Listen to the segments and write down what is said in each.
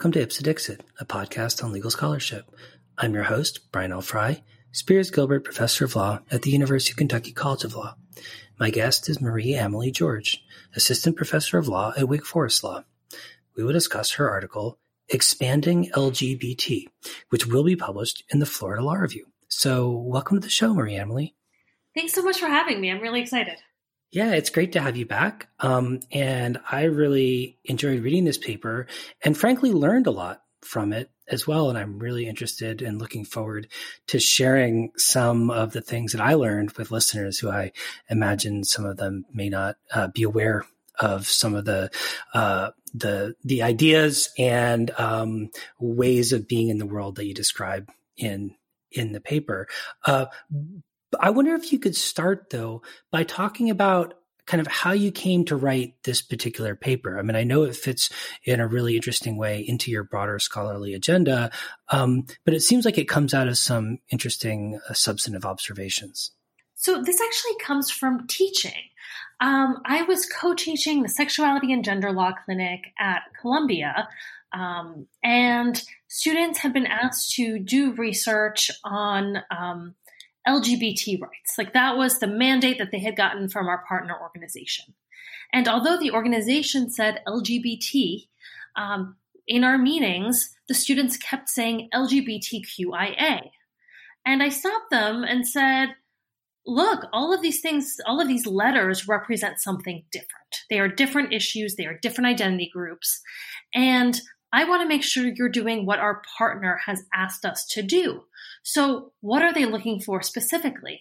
Welcome to Ipse Dixit, a podcast on legal scholarship. I'm your host, Brian L. Frye, Spears Gilbert Professor of Law at the University of Kentucky College of Law. My guest is Marie Amelie George, Assistant Professor of Law at Wake Forest Law. We will discuss her article, Expanding LGBT, which will be published in the Florida Law Review. So, welcome to the show, Marie Amelie. Thanks so much for having me. I'm really excited. Yeah, it's great to have you back. Um, and I really enjoyed reading this paper and frankly learned a lot from it as well. And I'm really interested and looking forward to sharing some of the things that I learned with listeners who I imagine some of them may not uh, be aware of some of the uh, the the ideas and um, ways of being in the world that you describe in in the paper. Uh, I wonder if you could start though by talking about kind of how you came to write this particular paper. I mean, I know it fits in a really interesting way into your broader scholarly agenda, um, but it seems like it comes out of some interesting uh, substantive observations. So this actually comes from teaching. Um, I was co-teaching the sexuality and gender law clinic at Columbia, um, and students had been asked to do research on um, LGBT rights. Like that was the mandate that they had gotten from our partner organization. And although the organization said LGBT, um, in our meetings, the students kept saying LGBTQIA. And I stopped them and said, look, all of these things, all of these letters represent something different. They are different issues, they are different identity groups. And I want to make sure you're doing what our partner has asked us to do. So, what are they looking for specifically?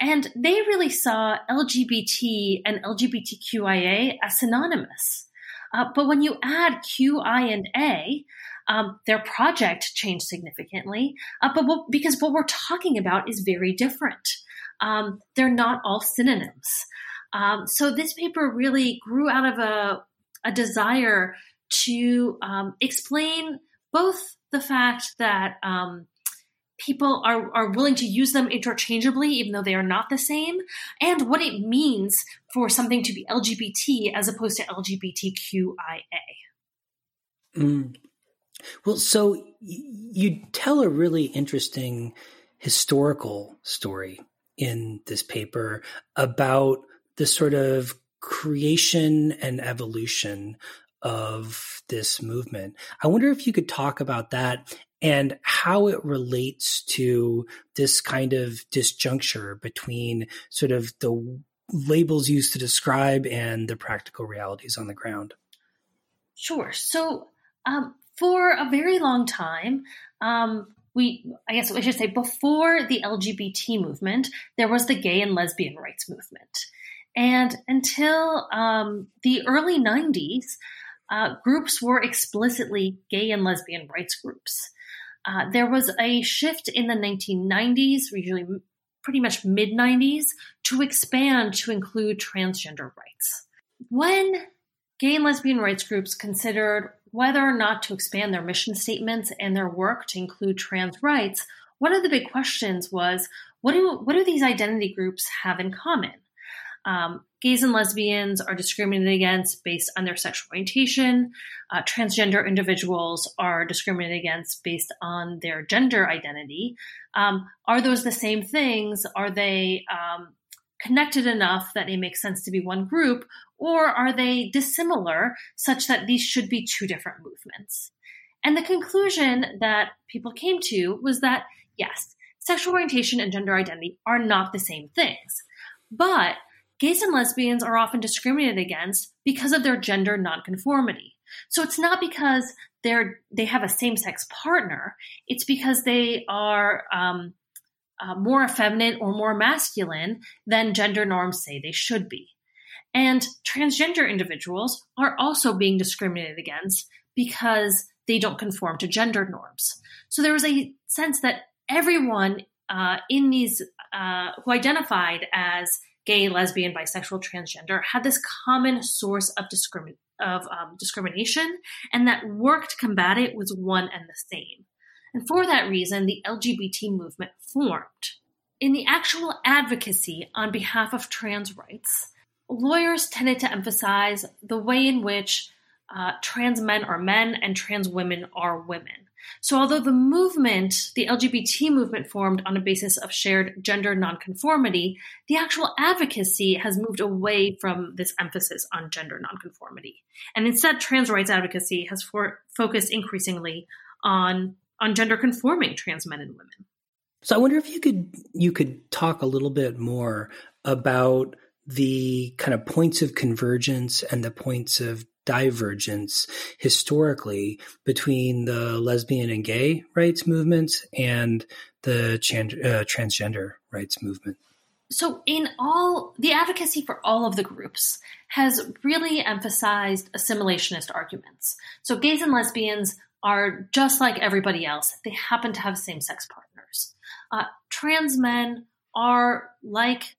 And they really saw LGBT and LGBTQIA as synonymous. Uh, but when you add QI and A, um, their project changed significantly. Uh, but what, because what we're talking about is very different, um, they're not all synonyms. Um, so this paper really grew out of a, a desire to um, explain both the fact that um, people are, are willing to use them interchangeably, even though they are not the same, and what it means for something to be LGBT as opposed to LGBTQIA. Mm. Well, so you tell a really interesting historical story in this paper about the sort of creation and evolution of this movement. I wonder if you could talk about that and how it relates to this kind of disjuncture between sort of the labels used to describe and the practical realities on the ground. Sure. So, um, for a very long time, um, we, I guess I should say, before the LGBT movement, there was the gay and lesbian rights movement. And until um, the early 90s, uh, groups were explicitly gay and lesbian rights groups. Uh, there was a shift in the 1990s, usually pretty much mid 90s, to expand to include transgender rights. When gay and lesbian rights groups considered whether or not to expand their mission statements and their work to include trans rights, one of the big questions was what do, what do these identity groups have in common? Um, gays and lesbians are discriminated against based on their sexual orientation. Uh, transgender individuals are discriminated against based on their gender identity. Um, are those the same things? Are they um, connected enough that it makes sense to be one group? Or are they dissimilar such that these should be two different movements? And the conclusion that people came to was that yes, sexual orientation and gender identity are not the same things. But gays and lesbians are often discriminated against because of their gender nonconformity. So it's not because they're they have a same sex partner. It's because they are um, uh, more effeminate or more masculine than gender norms say they should be. And transgender individuals are also being discriminated against because they don't conform to gender norms. So there was a sense that everyone uh, in these uh, who identified as gay, lesbian, bisexual, transgender, had this common source of, of um, discrimination, and that work to combat it was one and the same. And for that reason, the LGBT movement formed. In the actual advocacy on behalf of trans rights, lawyers tended to emphasize the way in which uh, trans men are men and trans women are women. So, although the movement, the LGBT movement, formed on a basis of shared gender nonconformity, the actual advocacy has moved away from this emphasis on gender nonconformity. And instead, trans rights advocacy has for, focused increasingly on, on gender conforming trans men and women. So, I wonder if you could you could talk a little bit more about the kind of points of convergence and the points of divergence historically between the lesbian and gay rights movements and the uh, transgender rights movement. So, in all, the advocacy for all of the groups has really emphasized assimilationist arguments. So, gays and lesbians are just like everybody else, they happen to have same sex partners. Uh, trans men are like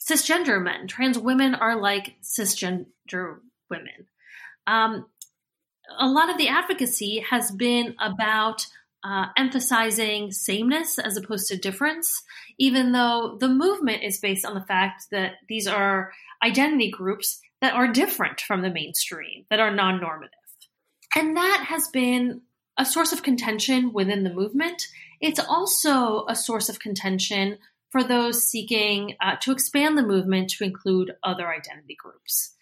cisgender men. Trans women are like cisgender women. Um, a lot of the advocacy has been about uh, emphasizing sameness as opposed to difference, even though the movement is based on the fact that these are identity groups that are different from the mainstream, that are non normative. And that has been a source of contention within the movement. It's also a source of contention for those seeking uh, to expand the movement to include other identity groups.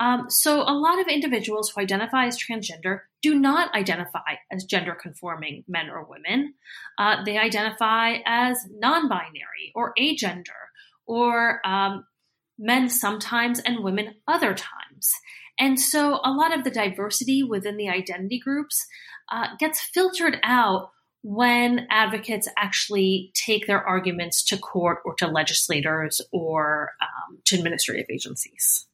Um, so, a lot of individuals who identify as transgender do not identify as gender conforming men or women. Uh, they identify as non binary or agender or um, men sometimes and women other times. And so, a lot of the diversity within the identity groups uh, gets filtered out when advocates actually take their arguments to court or to legislators or um, to administrative agencies.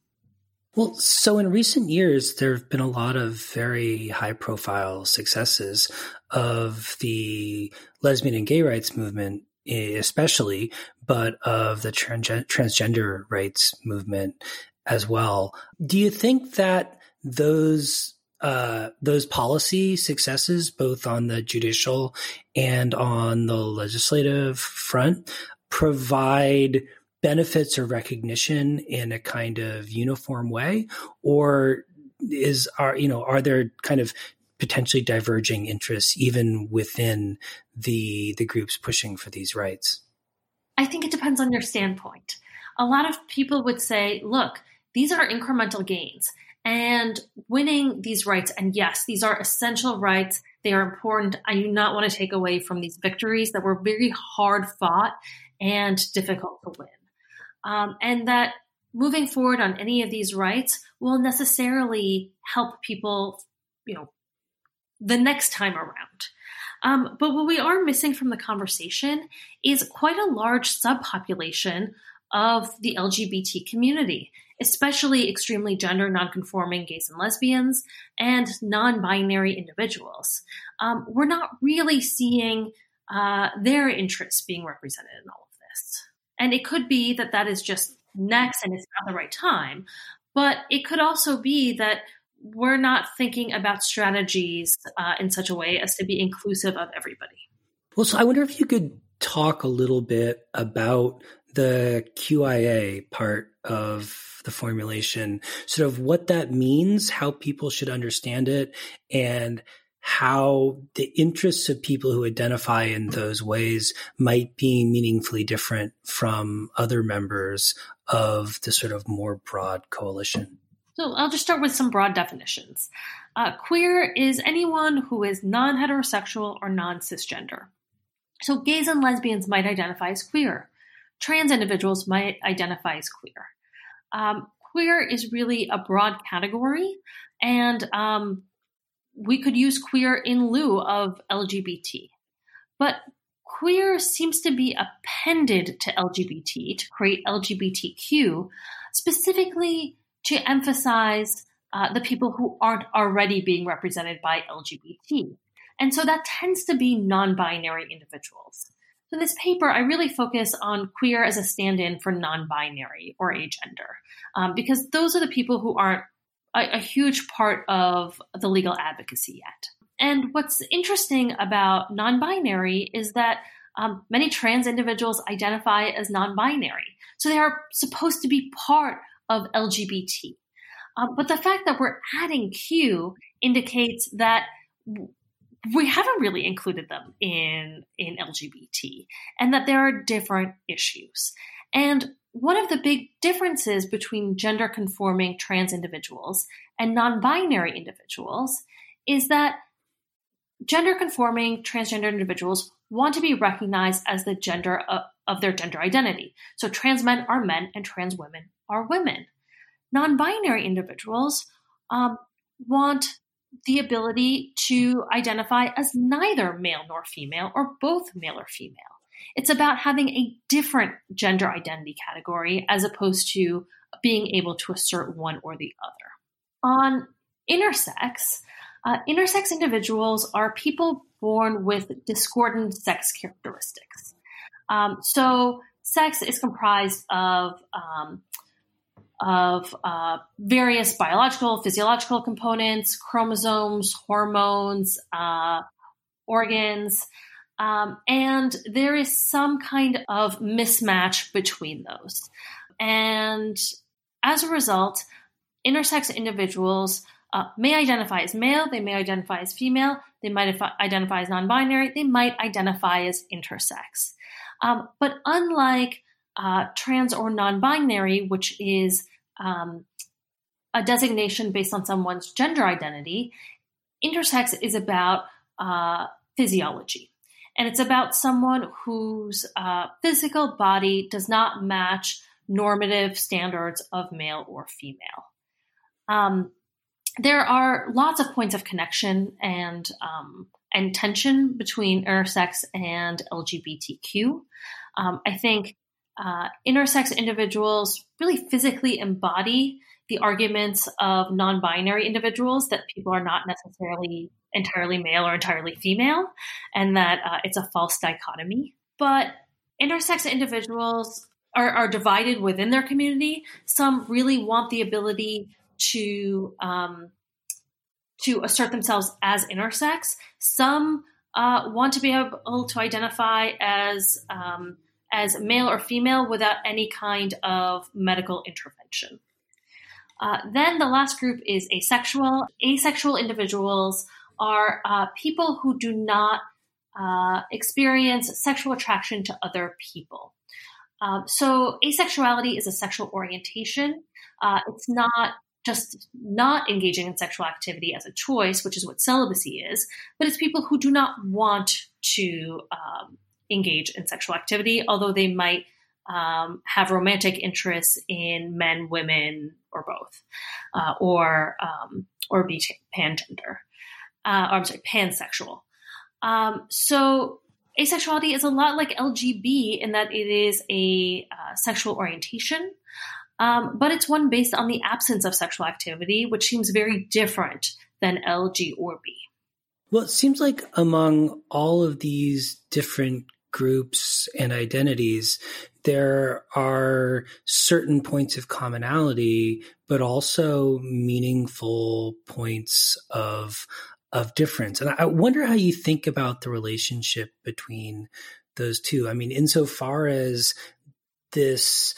Well, so in recent years, there have been a lot of very high profile successes of the lesbian and gay rights movement, especially, but of the transgender rights movement as well. Do you think that those uh, those policy successes, both on the judicial and on the legislative front, provide benefits or recognition in a kind of uniform way, or is are you know are there kind of potentially diverging interests even within the the groups pushing for these rights? I think it depends on your standpoint. A lot of people would say, look, these are incremental gains and winning these rights. And yes, these are essential rights. They are important. I do not want to take away from these victories that were very hard fought and difficult to win. Um, and that moving forward on any of these rights will necessarily help people, you know, the next time around. Um, but what we are missing from the conversation is quite a large subpopulation of the LGBT community especially extremely gender nonconforming gays and lesbians and non binary individuals. Um, we're not really seeing uh, their interests being represented in all of this. And it could be that that is just next and it's not the right time. But it could also be that we're not thinking about strategies uh, in such a way as to be inclusive of everybody. Well, so I wonder if you could talk a little bit about the QIA part of the formulation, sort of what that means, how people should understand it, and how the interests of people who identify in those ways might be meaningfully different from other members of the sort of more broad coalition. So I'll just start with some broad definitions. Uh, queer is anyone who is non heterosexual or non cisgender. So gays and lesbians might identify as queer. Trans individuals might identify as queer. Um, queer is really a broad category, and um, we could use queer in lieu of LGBT. But queer seems to be appended to LGBT to create LGBTQ, specifically to emphasize uh, the people who aren't already being represented by LGBT. And so that tends to be non binary individuals. So, this paper, I really focus on queer as a stand in for non binary or agender, um, because those are the people who aren't a, a huge part of the legal advocacy yet. And what's interesting about non binary is that um, many trans individuals identify as non binary. So they are supposed to be part of LGBT. Uh, but the fact that we're adding Q indicates that we haven't really included them in in LGBT and that there are different issues. And one of the big differences between gender conforming trans individuals and non-binary individuals is that gender conforming transgender individuals want to be recognized as the gender of, of their gender identity. So trans men are men and trans women are women. Non-binary individuals um, want the ability to identify as neither male nor female or both male or female. It's about having a different gender identity category as opposed to being able to assert one or the other. On intersex, uh, intersex individuals are people born with discordant sex characteristics. Um, so, sex is comprised of um, of uh, various biological, physiological components, chromosomes, hormones, uh, organs, um, and there is some kind of mismatch between those. And as a result, intersex individuals uh, may identify as male, they may identify as female, they might identify as non binary, they might identify as intersex. Um, but unlike uh, trans or non binary, which is um, a designation based on someone's gender identity, intersex is about uh, physiology. And it's about someone whose uh, physical body does not match normative standards of male or female. Um, there are lots of points of connection and um, and tension between intersex and LGBTQ. Um, I think uh, intersex individuals really physically embody the arguments of non-binary individuals that people are not necessarily entirely male or entirely female, and that uh, it's a false dichotomy. But intersex individuals are, are divided within their community. Some really want the ability to um, to assert themselves as intersex. Some uh, want to be able to identify as um, as male or female without any kind of medical intervention. Uh, then the last group is asexual. Asexual individuals are uh, people who do not uh, experience sexual attraction to other people. Um, so asexuality is a sexual orientation. Uh, it's not just not engaging in sexual activity as a choice, which is what celibacy is, but it's people who do not want to um, engage in sexual activity, although they might um, have romantic interests in men, women, or both, uh, or um, or be pangender, uh, or I'm sorry, pansexual. Um, so asexuality is a lot like LGB in that it is a uh, sexual orientation, um, but it's one based on the absence of sexual activity, which seems very different than LG or B. Well, it seems like among all of these different groups and identities, there are certain points of commonality, but also meaningful points of of difference. And I wonder how you think about the relationship between those two. I mean, insofar as this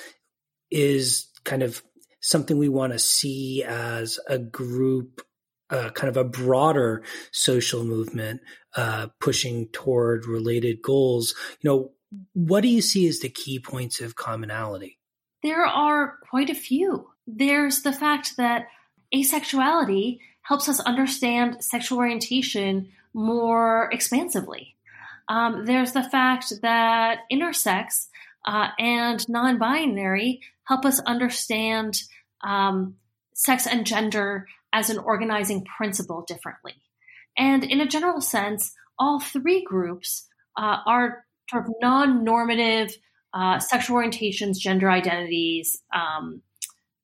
is kind of something we want to see as a group uh, kind of a broader social movement uh, pushing toward related goals. You know, what do you see as the key points of commonality? There are quite a few. There's the fact that asexuality helps us understand sexual orientation more expansively. Um, there's the fact that intersex uh, and non binary help us understand um, sex and gender as an organizing principle differently. And in a general sense, all three groups uh, are sort of non normative uh, sexual orientations, gender identities, um,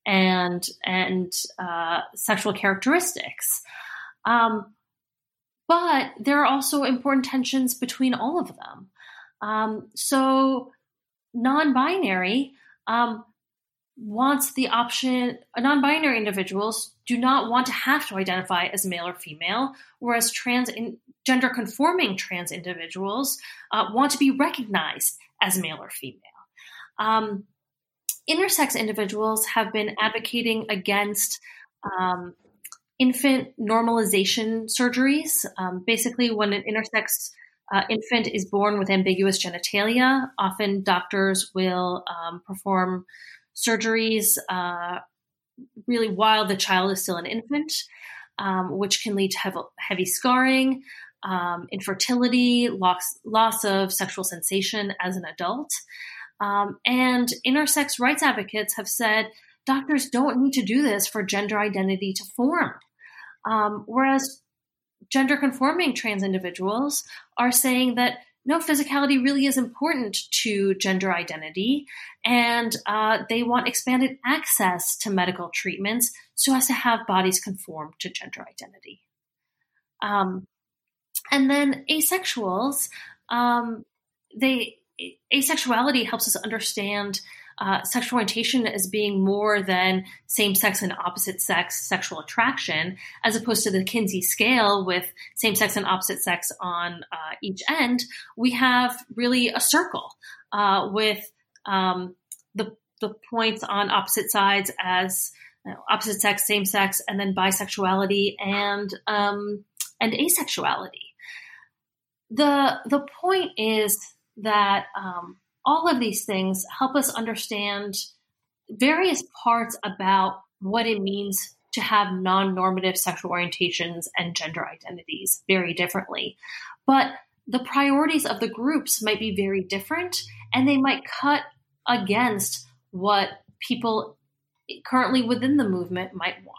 and, and uh, sexual characteristics. Um, but there are also important tensions between all of them. Um, so, non binary um, wants the option, non binary individuals do not want to have to identify as male or female, whereas trans in, gender conforming trans individuals uh, want to be recognized as male or female. Um, intersex individuals have been advocating against um, infant normalization surgeries. Um, basically, when an intersex uh, infant is born with ambiguous genitalia, often doctors will um, perform surgeries uh, really while the child is still an infant, um, which can lead to heavy, heavy scarring, um, infertility, loss, loss of sexual sensation as an adult. Um, and intersex rights advocates have said doctors don't need to do this for gender identity to form. Um, whereas gender conforming trans individuals are saying that no, physicality really is important to gender identity, and uh, they want expanded access to medical treatments so as to have bodies conform to gender identity. Um, and then asexuals, um, they asexuality helps us understand uh, sexual orientation as being more than same sex and opposite sex sexual attraction, as opposed to the Kinsey scale with same sex and opposite sex on uh, each end. We have really a circle uh, with um, the the points on opposite sides as you know, opposite sex, same sex, and then bisexuality and um, and asexuality. The the point is that um, all of these things help us understand various parts about what it means to have non normative sexual orientations and gender identities very differently. But the priorities of the groups might be very different and they might cut against what people currently within the movement might want.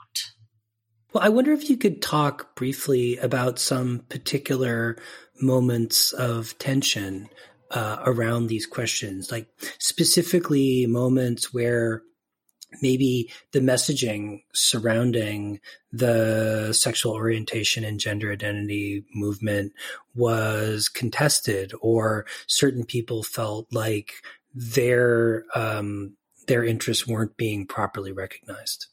Well, I wonder if you could talk briefly about some particular moments of tension uh, around these questions, like specifically moments where maybe the messaging surrounding the sexual orientation and gender identity movement was contested, or certain people felt like their um, their interests weren't being properly recognized.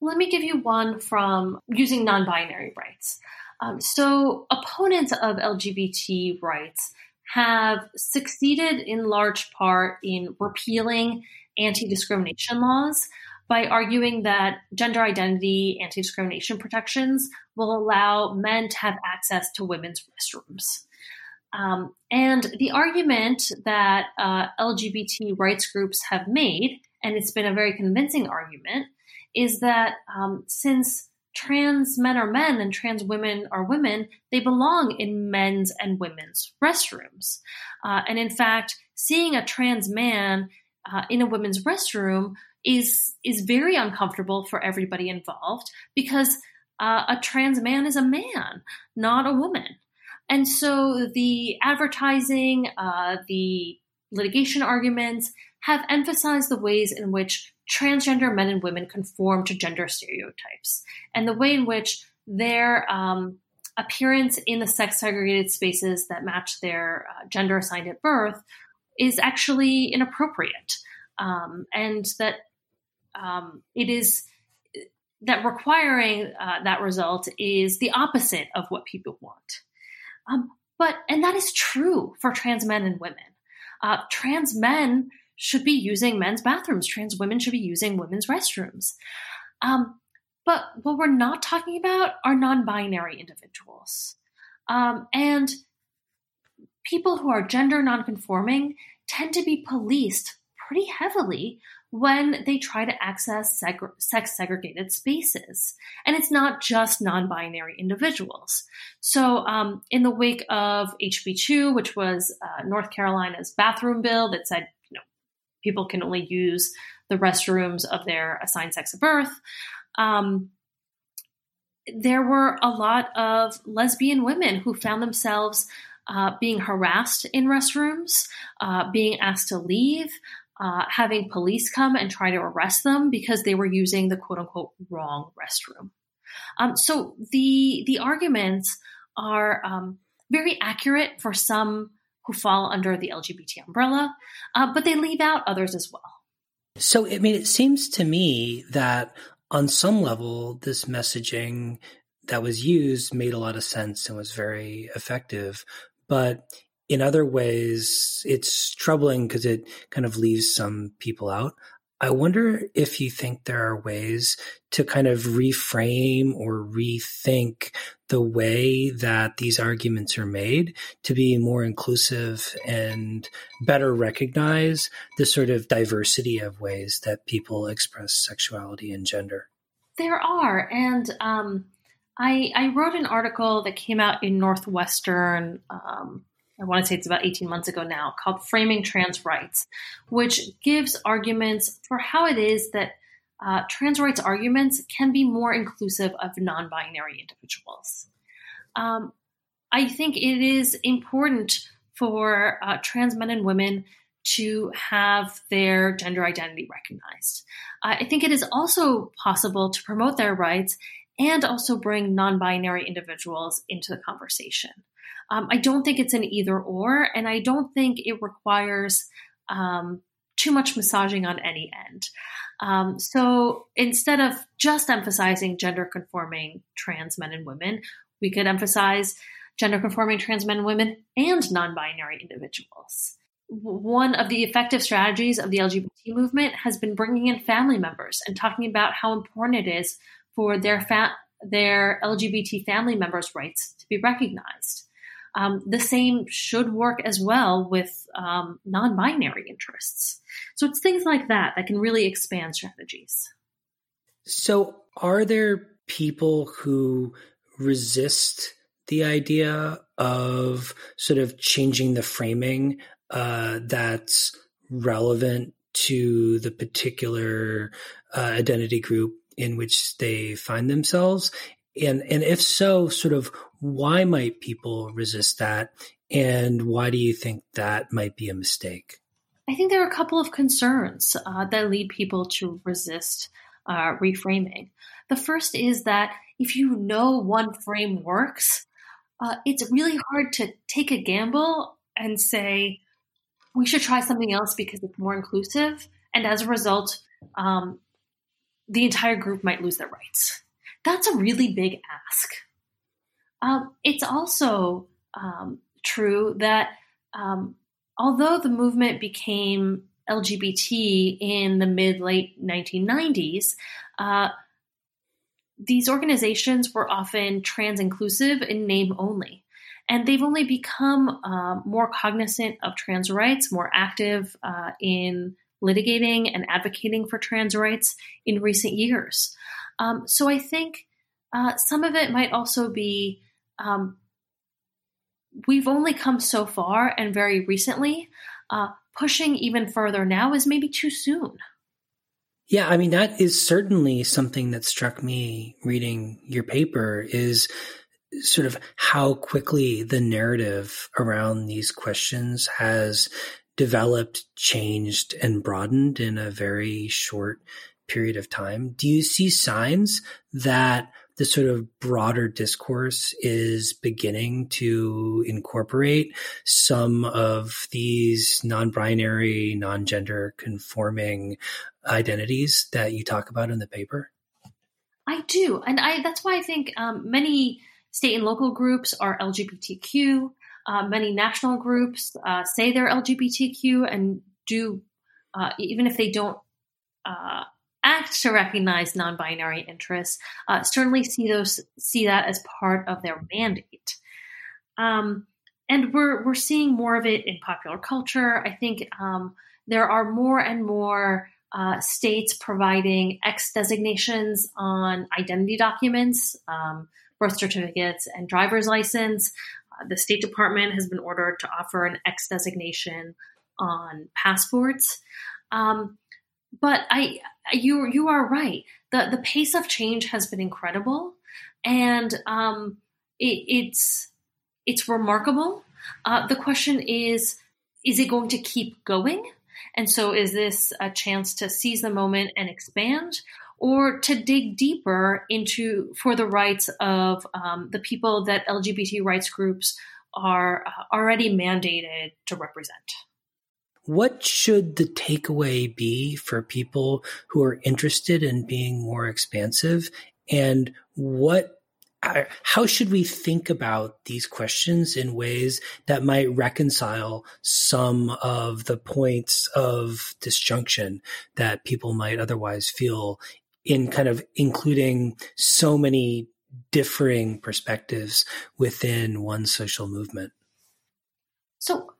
Let me give you one from using non-binary rights. Um, so, opponents of LGBT rights have succeeded in large part in repealing anti discrimination laws by arguing that gender identity anti discrimination protections will allow men to have access to women's restrooms. Um, and the argument that uh, LGBT rights groups have made, and it's been a very convincing argument, is that um, since trans men are men and trans women are women, they belong in men's and women's restrooms. Uh, and in fact, seeing a trans man uh, in a women's restroom is is very uncomfortable for everybody involved because uh, a trans man is a man, not a woman. And so the advertising, uh, the litigation arguments have emphasized the ways in which transgender men and women conform to gender stereotypes and the way in which their um, appearance in the sex segregated spaces that match their uh, gender assigned at birth is actually inappropriate. Um, and that um, it is that requiring uh, that result is the opposite of what people want. Um, but and that is true for trans men and women uh, trans men should be using men's bathrooms. Trans women should be using women's restrooms. Um, but what we're not talking about are non binary individuals. Um, and people who are gender nonconforming tend to be policed pretty heavily when they try to access seg- sex segregated spaces. And it's not just non binary individuals. So, um, in the wake of HB2, which was uh, North Carolina's bathroom bill that said you know, people can only use the restrooms of their assigned sex of birth. Um, there were a lot of lesbian women who found themselves uh, being harassed in restrooms, uh, being asked to leave, uh, having police come and try to arrest them because they were using the quote unquote wrong restroom. Um, so the the arguments are um, very accurate for some who fall under the LGBT umbrella, uh, but they leave out others as well. So, I mean, it seems to me that on some level, this messaging that was used made a lot of sense and was very effective. But in other ways, it's troubling because it kind of leaves some people out. I wonder if you think there are ways to kind of reframe or rethink the way that these arguments are made to be more inclusive and better recognize the sort of diversity of ways that people express sexuality and gender. There are. And um, I, I, wrote an article that came out in Northwestern um, I want to say it's about 18 months ago now, called Framing Trans Rights, which gives arguments for how it is that uh, trans rights arguments can be more inclusive of non binary individuals. Um, I think it is important for uh, trans men and women to have their gender identity recognized. Uh, I think it is also possible to promote their rights and also bring non binary individuals into the conversation. Um, I don't think it's an either or, and I don't think it requires um, too much massaging on any end. Um, so instead of just emphasizing gender conforming trans men and women, we could emphasize gender conforming trans men and women and non binary individuals. One of the effective strategies of the LGBT movement has been bringing in family members and talking about how important it is for their fa- their LGBT family members' rights to be recognized. Um, the same should work as well with um, non binary interests. So it's things like that that can really expand strategies. So, are there people who resist the idea of sort of changing the framing uh, that's relevant to the particular uh, identity group in which they find themselves? And and if so, sort of why might people resist that? And why do you think that might be a mistake? I think there are a couple of concerns uh, that lead people to resist uh, reframing. The first is that if you know one frame works, uh, it's really hard to take a gamble and say, we should try something else because it's more inclusive. And as a result, um, the entire group might lose their rights. That's a really big ask. Um, it's also um, true that um, although the movement became LGBT in the mid late 1990s, uh, these organizations were often trans inclusive in name only. And they've only become uh, more cognizant of trans rights, more active uh, in litigating and advocating for trans rights in recent years. Um, so I think uh, some of it might also be um, we've only come so far and very recently. Uh, pushing even further now is maybe too soon. Yeah, I mean that is certainly something that struck me reading your paper is sort of how quickly the narrative around these questions has developed, changed, and broadened in a very short period of time. Do you see signs that the sort of broader discourse is beginning to incorporate some of these non-binary, non-gender conforming identities that you talk about in the paper? I do, and I that's why I think um, many state and local groups are LGBTQ. Uh, many national groups uh, say they're LGBTQ and do, uh, even if they don't uh, act to recognize non-binary interests, uh, certainly see those see that as part of their mandate. Um, and we're we're seeing more of it in popular culture. I think um, there are more and more uh, states providing X designations on identity documents, um, birth certificates, and driver's license. Uh, the State Department has been ordered to offer an X designation on passports. Um, but I, you, you are right. the The pace of change has been incredible, and um, it, it's it's remarkable. Uh, the question is, is it going to keep going? And so, is this a chance to seize the moment and expand, or to dig deeper into for the rights of um, the people that LGBT rights groups are uh, already mandated to represent? What should the takeaway be for people who are interested in being more expansive? And what uh, how should we think about these questions in ways that might reconcile some of the points of disjunction that people might otherwise feel in kind of including so many differing perspectives within one social movement? So,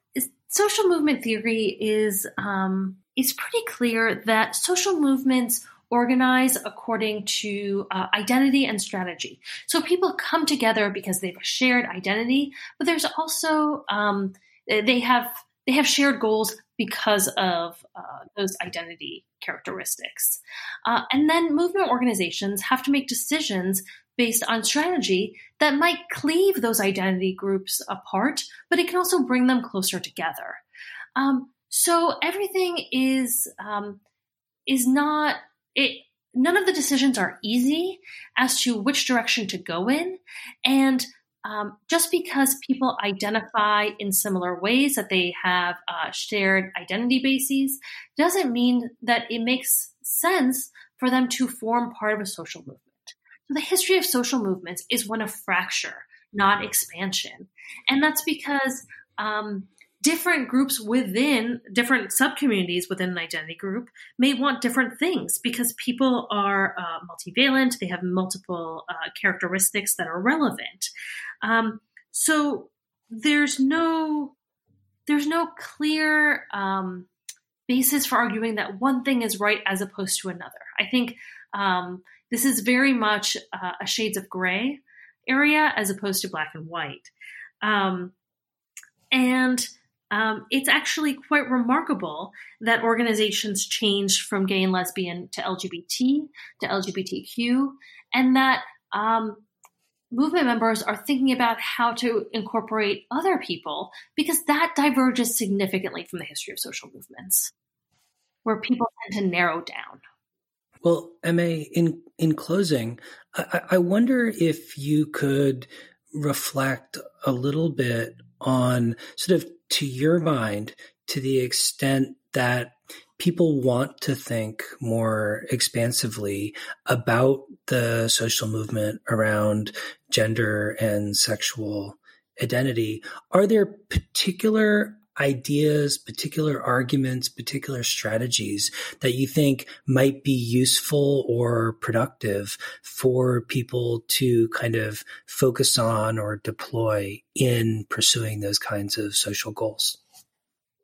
social movement theory is um, pretty clear that social movements organize according to uh, identity and strategy. So people come together because they have a shared identity, but there's also um, they have they have shared goals because of uh, those identity characteristics. Uh, and then movement organizations have to make decisions based on strategy that might cleave those identity groups apart, but it can also bring them closer together. Um, so everything is um, is not it none of the decisions are easy as to which direction to go in. And um, just because people identify in similar ways that they have uh, shared identity bases doesn't mean that it makes sense for them to form part of a social movement. The history of social movements is one of fracture, not expansion. And that's because um, different groups within different subcommunities within an identity group may want different things because people are uh, multivalent they have multiple uh, characteristics that are relevant. Um, so there's no there's no clear um, basis for arguing that one thing is right as opposed to another. I think um, this is very much uh, a shades of gray area as opposed to black and white um, and um, it's actually quite remarkable that organizations changed from gay and lesbian to LGBT to LGBTQ, and that um, movement members are thinking about how to incorporate other people because that diverges significantly from the history of social movements, where people tend to narrow down. Well, Ma, in in closing, I, I wonder if you could reflect a little bit on sort of to your mind, to the extent that people want to think more expansively about the social movement around gender and sexual identity, are there particular ideas, particular arguments, particular strategies that you think might be useful or productive for people to kind of focus on or deploy in pursuing those kinds of social goals?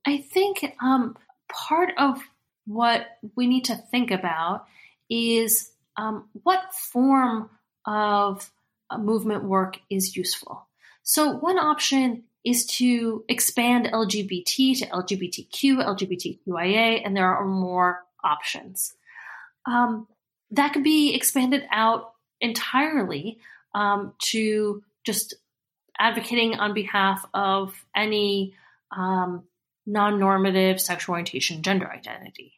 I think um, part of what we need to think about is um, what form of movement work is useful. So, one option is to expand LGBT to LGBTQ, LGBTQIA, and there are more options. Um, that could be expanded out entirely um, to just advocating on behalf of any um, non normative sexual orientation, gender identity.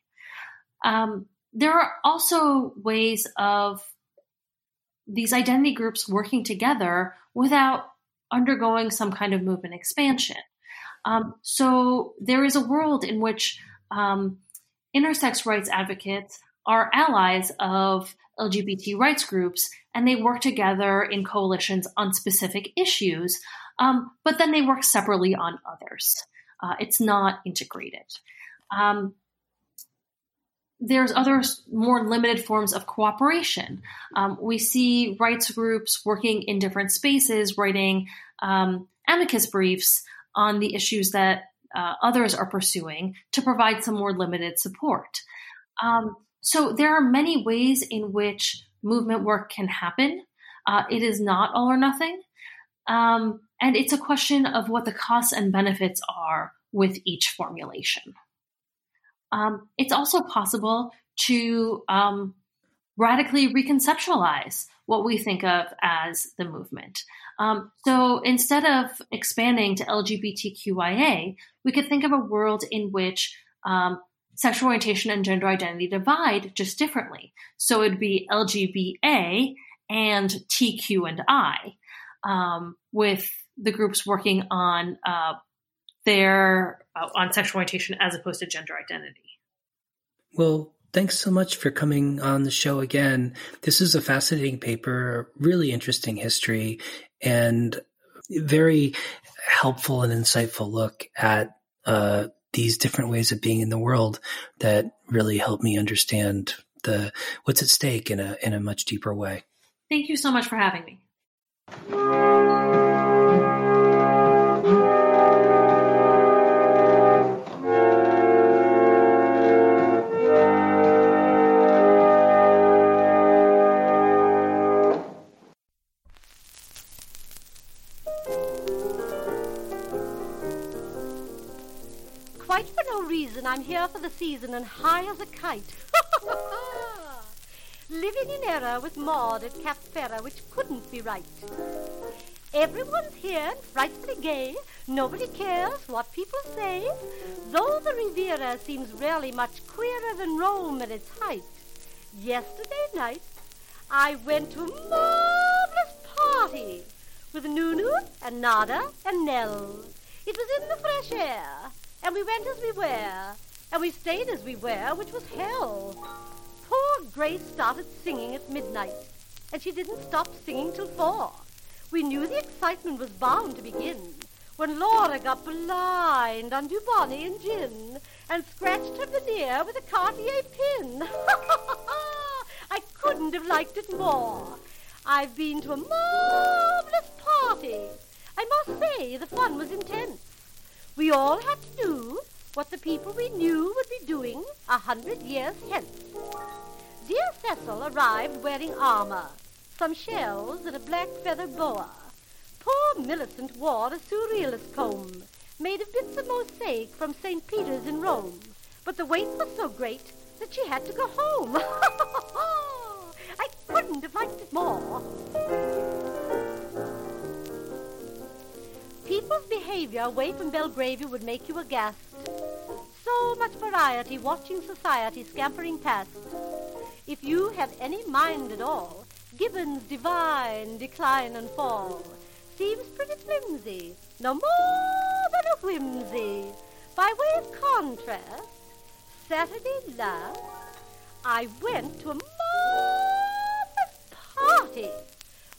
Um, there are also ways of these identity groups working together without undergoing some kind of movement expansion. Um, so there is a world in which um, intersex rights advocates are allies of LGBT rights groups and they work together in coalitions on specific issues, um, but then they work separately on others. Uh, it's not integrated. There's other more limited forms of cooperation. Um, we see rights groups working in different spaces, writing um, amicus briefs on the issues that uh, others are pursuing to provide some more limited support. Um, so there are many ways in which movement work can happen. Uh, it is not all or nothing. Um, and it's a question of what the costs and benefits are with each formulation. Um, it's also possible to um, radically reconceptualize what we think of as the movement. Um, so instead of expanding to LGBTQIA, we could think of a world in which um, sexual orientation and gender identity divide just differently. So it'd be LGBA and TQ and I, um, with the groups working on uh, their uh, on sexual orientation as opposed to gender identity. Well, thanks so much for coming on the show again. This is a fascinating paper, really interesting history, and very helpful and insightful look at uh, these different ways of being in the world that really help me understand the what's at stake in a in a much deeper way. Thank you so much for having me. I'm here for the season and high as a kite. Living in error with Maud at Cap Ferrat, which couldn't be right. Everyone's here and frightfully gay. Nobody cares what people say. Though the Riviera seems rarely much queerer than Rome at its height. Yesterday night, I went to a marvelous party with Nunu and Nada and Nell. It was in the fresh air, and we went as we were, and we stayed as we were, which was hell. Poor Grace started singing at midnight, and she didn't stop singing till four. We knew the excitement was bound to begin when Laura got blind on Dubonnet and gin and scratched her veneer with a Cartier pin. I couldn't have liked it more. I've been to a marvelous party. I must say the fun was intense. We all had to do what the people we knew would be doing a hundred years hence. Dear Cecil arrived wearing armor, some shells and a black feather boa. Poor Millicent wore a surrealist comb, made of bits of mosaic from St. Peter's in Rome. But the weight was so great that she had to go home. I couldn't have liked it more. People's behavior away from Belgravia would make you aghast. So much variety watching society scampering past. If you have any mind at all, Gibbon's divine decline and fall seems pretty flimsy, no more than a whimsy. By way of contrast, Saturday last, I went to a marvelous party.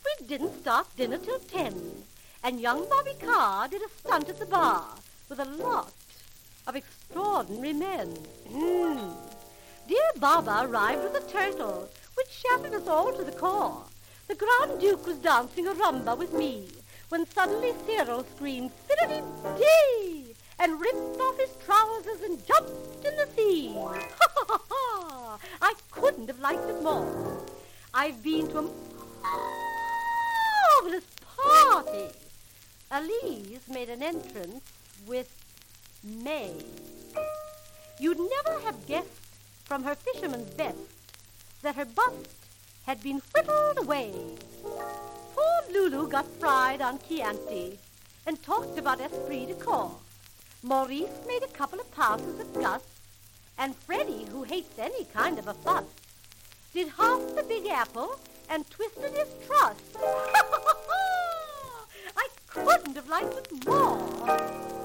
We didn't start dinner till ten and young Bobby Carr did a stunt at the bar with a lot of extraordinary men. Mm. Dear Baba arrived with a turtle, which shattered us all to the core. The Grand Duke was dancing a rumba with me, when suddenly Cyril screamed, Fiddly-dee! and ripped off his trousers and jumped in the sea. Ha ha ha! I couldn't have liked it more. I've been to a marvelous party Elise made an entrance with May. You'd never have guessed from her fisherman's vest that her bust had been whittled away. Poor Lulu got fried on Chianti and talked about esprit de corps. Maurice made a couple of passes at Gus, and Freddie, who hates any kind of a fuss, did half the big apple and twisted his truss. couldn't have liked it more.